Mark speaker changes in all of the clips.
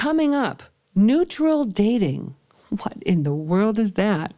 Speaker 1: Coming up, neutral dating. What in the world is that?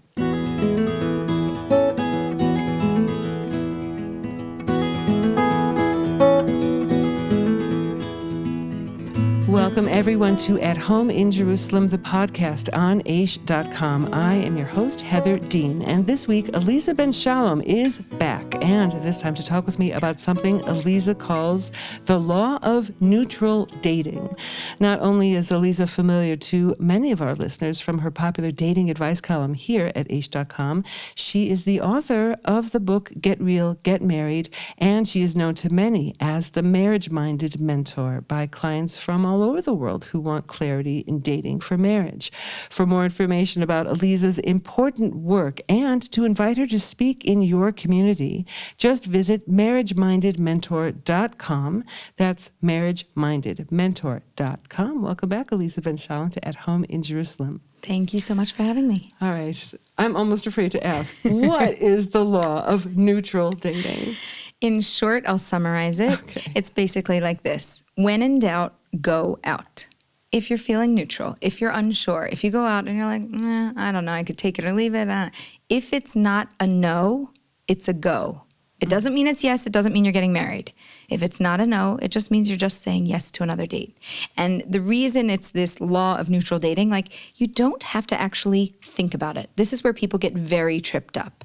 Speaker 1: Welcome, everyone, to At Home in Jerusalem, the podcast on Aish.com. I am your host, Heather Dean, and this week, Aleeza Ben Shalom is back, and this time to talk with me about something Aleeza calls the law of neutral dating. Not only is Aleeza familiar to many of our listeners from her popular dating advice column here at Aish.com, she is the author of the book Get Real, Get Married, and she is known to many as the marriage minded mentor by clients from all over the world who want clarity in dating for marriage. For more information about Aleeza's important work and to invite her to speak in your community, just visit marriagemindedmentor.com. That's marriagemindedmentor.com. Welcome back, Aleeza Ben Shalom, to At Home in Jerusalem.
Speaker 2: Thank you so much for having me.
Speaker 1: All right. I'm almost afraid to ask what is the law of neutral dating?
Speaker 2: In short, I'll summarize it.
Speaker 1: Okay.
Speaker 2: It's basically like this When in doubt, go out. If you're feeling neutral, if you're unsure, if you go out and you're like, eh, I don't know, I could take it or leave it. Uh, if it's not a no, it's a go. It doesn't mean it's yes, it doesn't mean you're getting married. If it's not a no, it just means you're just saying yes to another date. And the reason it's this law of neutral dating, like you don't have to actually think about it. This is where people get very tripped up.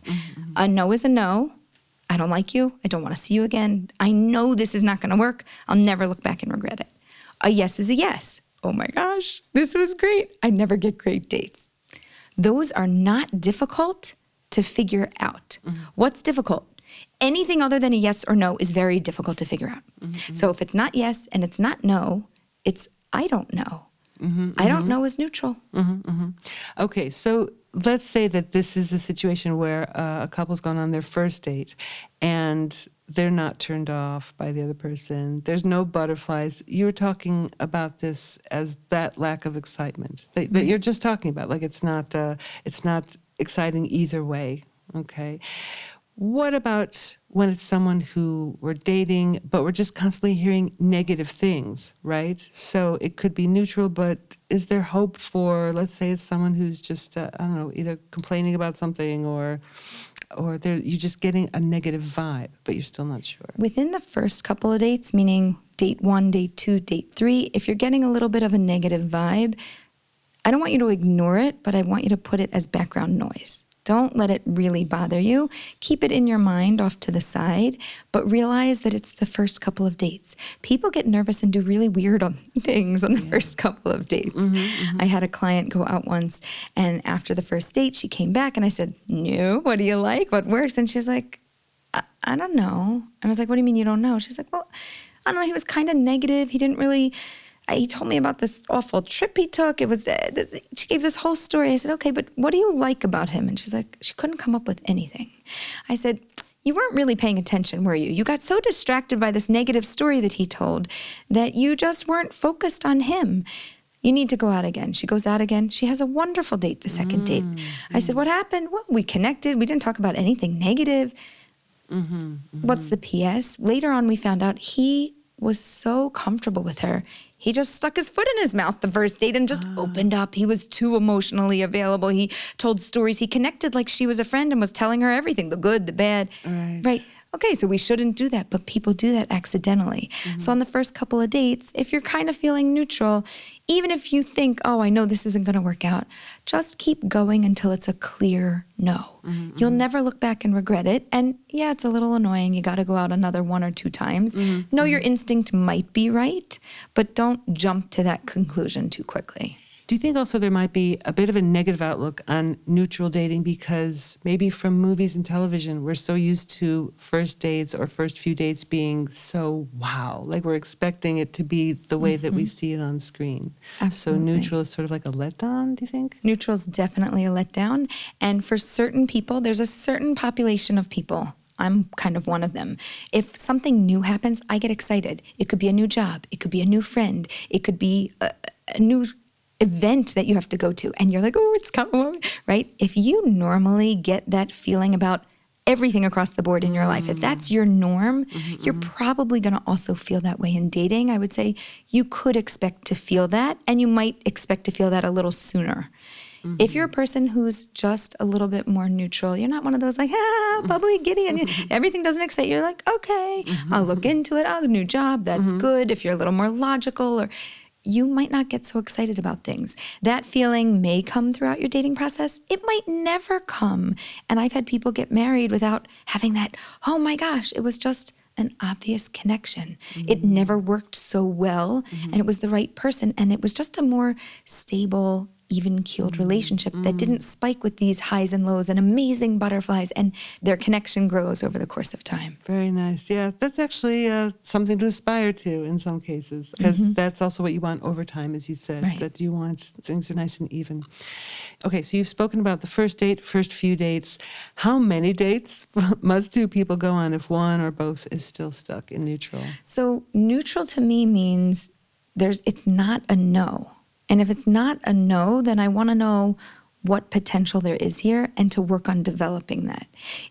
Speaker 2: A no is a no. I don't like you. I don't want to see you again. I know this is not going to work. I'll never look back and regret it. A yes is a yes. Oh my gosh, this was great. I never get great dates. Those are not difficult to figure out. Mm-hmm. What's difficult? Anything other than a yes or no is very difficult to figure out. Mm-hmm. So if it's not yes and it's not no, it's I don't know. Mm-hmm, I don't mm-hmm. know is neutral.
Speaker 1: Mm-hmm, okay, so let's say that this is a situation where uh, a couple's gone on their first date and they're not turned off by the other person. There's no butterflies. You're talking about this as that lack of excitement that, that you're just talking about. Like it's not, uh, it's not exciting either way. Okay. What about when it's someone who we're dating, but we're just constantly hearing negative things, right? So it could be neutral, but is there hope for, let's say it's someone who's just, uh, I don't know, either complaining about something or, or you're just getting a negative vibe, but you're still not sure.
Speaker 2: Within the first couple of dates, meaning date one, date two, date three, if you're getting a little bit of a negative vibe, I don't want you to ignore it, but I want you to put it as background noise. Don't let it really bother you. Keep it in your mind off to the side, but realize that it's the first couple of dates. People get nervous and do really weird things on the first couple of dates. Mm-hmm, mm-hmm. I had a client go out once, and after the first date, she came back and I said, No, what do you like? What works? And she's like, I, I don't know. And I was like, What do you mean you don't know? She's like, Well, I don't know. He was kind of negative. He didn't really. He told me about this awful trip he took. It was. Uh, she gave this whole story. I said, "Okay, but what do you like about him?" And she's like, she couldn't come up with anything. I said, "You weren't really paying attention, were you? You got so distracted by this negative story that he told that you just weren't focused on him." You need to go out again. She goes out again. She has a wonderful date the second date. I said, What happened? Well, we connected. We didn't talk about anything negative. What's the PS? Later on, we found out he was so comfortable with her. He just stuck his foot in his mouth the first date and just ah. opened up. He was too emotionally available. He told stories. He connected like she was a friend and was telling her everything the good, the bad.
Speaker 1: Right.
Speaker 2: Okay, so we shouldn't do that, but people do that accidentally. Mm-hmm. So on the first couple of dates, if you're kind of feeling neutral, even if you think, oh, I know this isn't going to work out, just keep going until it's a clear no. Mm-hmm, You'll mm-hmm. never look back and regret it. And yeah, it's a little annoying. You got to go out another one or two times. Know your instinct might be right, but don't jump to that conclusion too quickly.
Speaker 1: Do you think also there might be a bit of a negative outlook on neutral dating because maybe from movies and television, we're so used to first dates or first few dates being so wow, like we're expecting it to be the way that we mm-hmm. see it on screen.
Speaker 2: Absolutely.
Speaker 1: So neutral is sort of like a letdown, do you think?
Speaker 2: Neutral is definitely a letdown. And for certain people, there's a certain population of people. I'm kind of one of them. If something new happens, I get excited. It could be a new job, it could be a new friend, it could be a, a new event that you have to go to, and you're like, oh, it's coming, right? If you normally get that feeling about everything across the board in your life. If that's your norm, mm-hmm. you're mm-hmm. probably going to also feel that way in dating. I would say you could expect to feel that, and you might expect to feel that a little sooner. If you're a mm-hmm. person who's just a little bit more neutral, you're not one of those like, ah, bubbly, giddy, and everything doesn't excite you. You're like, okay, I'll look into it. I'll new job. That's good. If you're a little more logical or you might not get so excited about things. That feeling may come throughout your dating process. It might never come. And I've had people get married without having that, oh my gosh, it was just an obvious connection. Mm-hmm. It never worked so well, mm-hmm. and it was the right person, and it was just a more stable, even keeled mm-hmm. relationship that mm-hmm. didn't spike with these highs and lows and amazing butterflies, and their connection grows over the course of time.
Speaker 1: Very nice. Yeah, that's actually uh, something to aspire to in some cases, because mm-hmm. that's also what you want over time, as you said.
Speaker 2: Right.
Speaker 1: That you want things are nice and even. Okay, so you've spoken about the first date, first few dates. How many dates must two people go on if one or both is still stuck in neutral?
Speaker 2: So neutral to me means there's it's not a no. And if it's not a no, then I want to know what potential there is here and to work on developing that.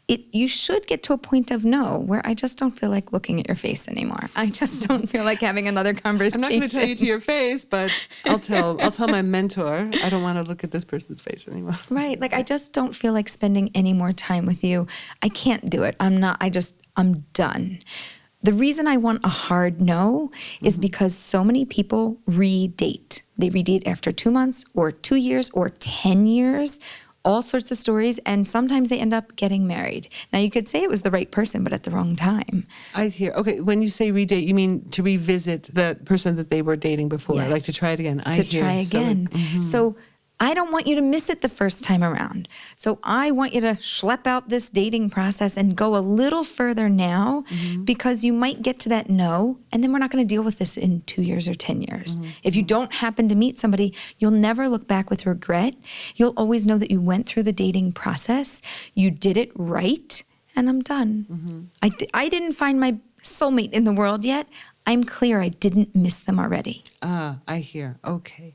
Speaker 2: It you should get to a point of no where I just don't feel like looking at your face anymore. I just don't feel like having another conversation.
Speaker 1: I'm not going to tell you to your face, but I'll tell I'll tell my mentor I don't want to look at this person's face anymore.
Speaker 2: Right. Like I just don't feel like spending any more time with you. I can't do it. I'm not I just I'm done. The reason I want a hard no is because so many people redate. They redate after 2 months or 2 years or 10 years. All sorts of stories, and sometimes they end up getting married. Now, you could say it was the right person, but at the wrong time.
Speaker 1: I hear. Okay, when you say redate, you mean to revisit the person that they were dating before, like to try it again. I
Speaker 2: to
Speaker 1: hear.
Speaker 2: try
Speaker 1: So,
Speaker 2: again.
Speaker 1: mhm.
Speaker 2: So I don't want you to miss it the first time around. So I want you to schlep out this dating process and go a little further now
Speaker 1: Mm-hmm.
Speaker 2: because you might get to that no, and then we're not going to deal with this in two years or 10 years.
Speaker 1: Mm-hmm.
Speaker 2: If you don't happen to meet somebody, you'll never look back with regret. You'll always know that you went through the dating process, you did it right, and I'm done.
Speaker 1: Mm-hmm.
Speaker 2: I, I didn't find my soulmate in the world yet. I'm clear I didn't miss them already.
Speaker 1: Ah, I hear. Okay.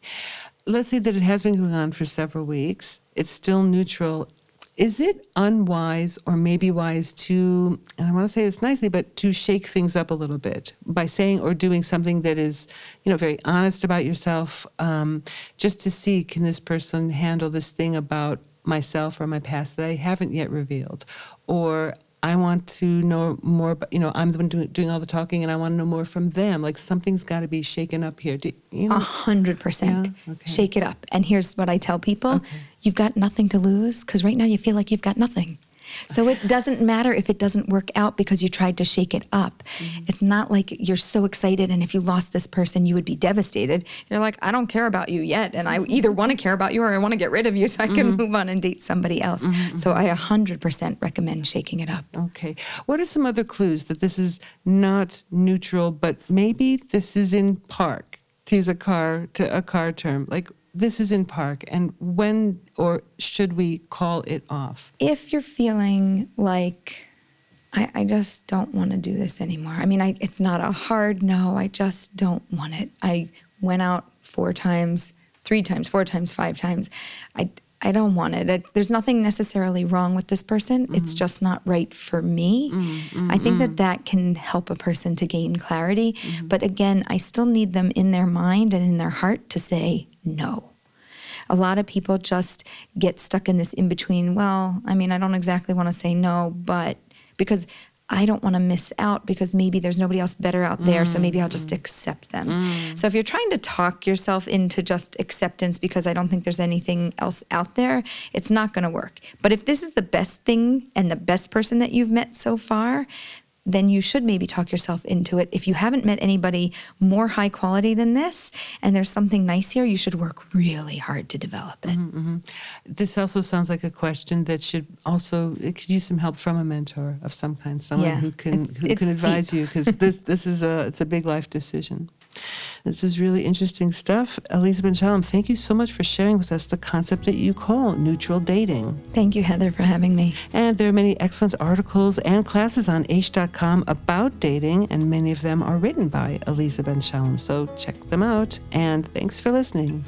Speaker 1: Let's say that it has been going on for several weeks. It's still neutral. Is it unwise or maybe wise to, and I want to say this nicely, but to shake things up a little bit by saying or doing something that is, you know, very honest about yourself, um, just to see can this person handle this thing about myself or my past that I haven't yet revealed? Or I want to know more, but you know, I'm the one doing, doing all the talking and I want to know more from them. Like something's got to be shaken up here. Do, you know?
Speaker 2: A hundred percent.
Speaker 1: Okay.
Speaker 2: Shake it up. And here's what I tell people
Speaker 1: Okay.
Speaker 2: you've got nothing to lose because right now you feel like you've got nothing. So it doesn't matter if it doesn't work out because you tried to shake it up.
Speaker 1: Mm-hmm.
Speaker 2: It's not like you're so excited and if you lost this person, you would be devastated. You're like, I don't care about you yet. And I either want to care about you or I want to get rid of you so I can
Speaker 1: Mm-hmm.
Speaker 2: move on and date somebody else. So I 100% recommend shaking it up.
Speaker 1: Okay. What are some other clues that this is not neutral, but maybe this is in park? To use a car to a car term, like this is in park, and when or should we call it off?
Speaker 2: if you're feeling like I, I just don't want to do this anymore. I mean, I, it's not a hard no. I just don't want it. I went out four times, three times, four times, five times. I, I don't want it. it. There's nothing necessarily wrong with this person. Mm-hmm. It's just not right for me. Mm-hmm, I think that mm-hmm. that can help a person to gain clarity. But again, I still need them in their mind and in their heart to say no a lot of people just get stuck in this in between. Well, I mean, I don't exactly want to say no, but because I don't want to miss out because maybe there's nobody else better out there, so maybe I'll just mm. accept them. Mm. So if you're trying to talk yourself into just acceptance because I don't think there's anything else out there, it's not going to work. But if this is the best thing and the best person that you've met so far, then you should maybe talk yourself into it. If you haven't met anybody more high quality than this and there's something nice here, you should work really hard to develop it. Mm-hmm, mm-hmm.
Speaker 1: This also sounds like a question that should also it could use some help from a mentor of some kind, someone
Speaker 2: Yeah,
Speaker 1: who can
Speaker 2: it's-
Speaker 1: who
Speaker 2: it's
Speaker 1: can advise
Speaker 2: deep.
Speaker 1: you because this this is a it's a big life decision. This is really interesting stuff. Aleeza Ben Shalom, thank you so much for sharing with us the concept that you call neutral dating.
Speaker 2: Thank you, Heather, for having me.
Speaker 1: And there are many excellent articles and classes on Aish.com about dating, and many of them are written by Aleeza Ben Shalom. So check them out. And thanks for listening.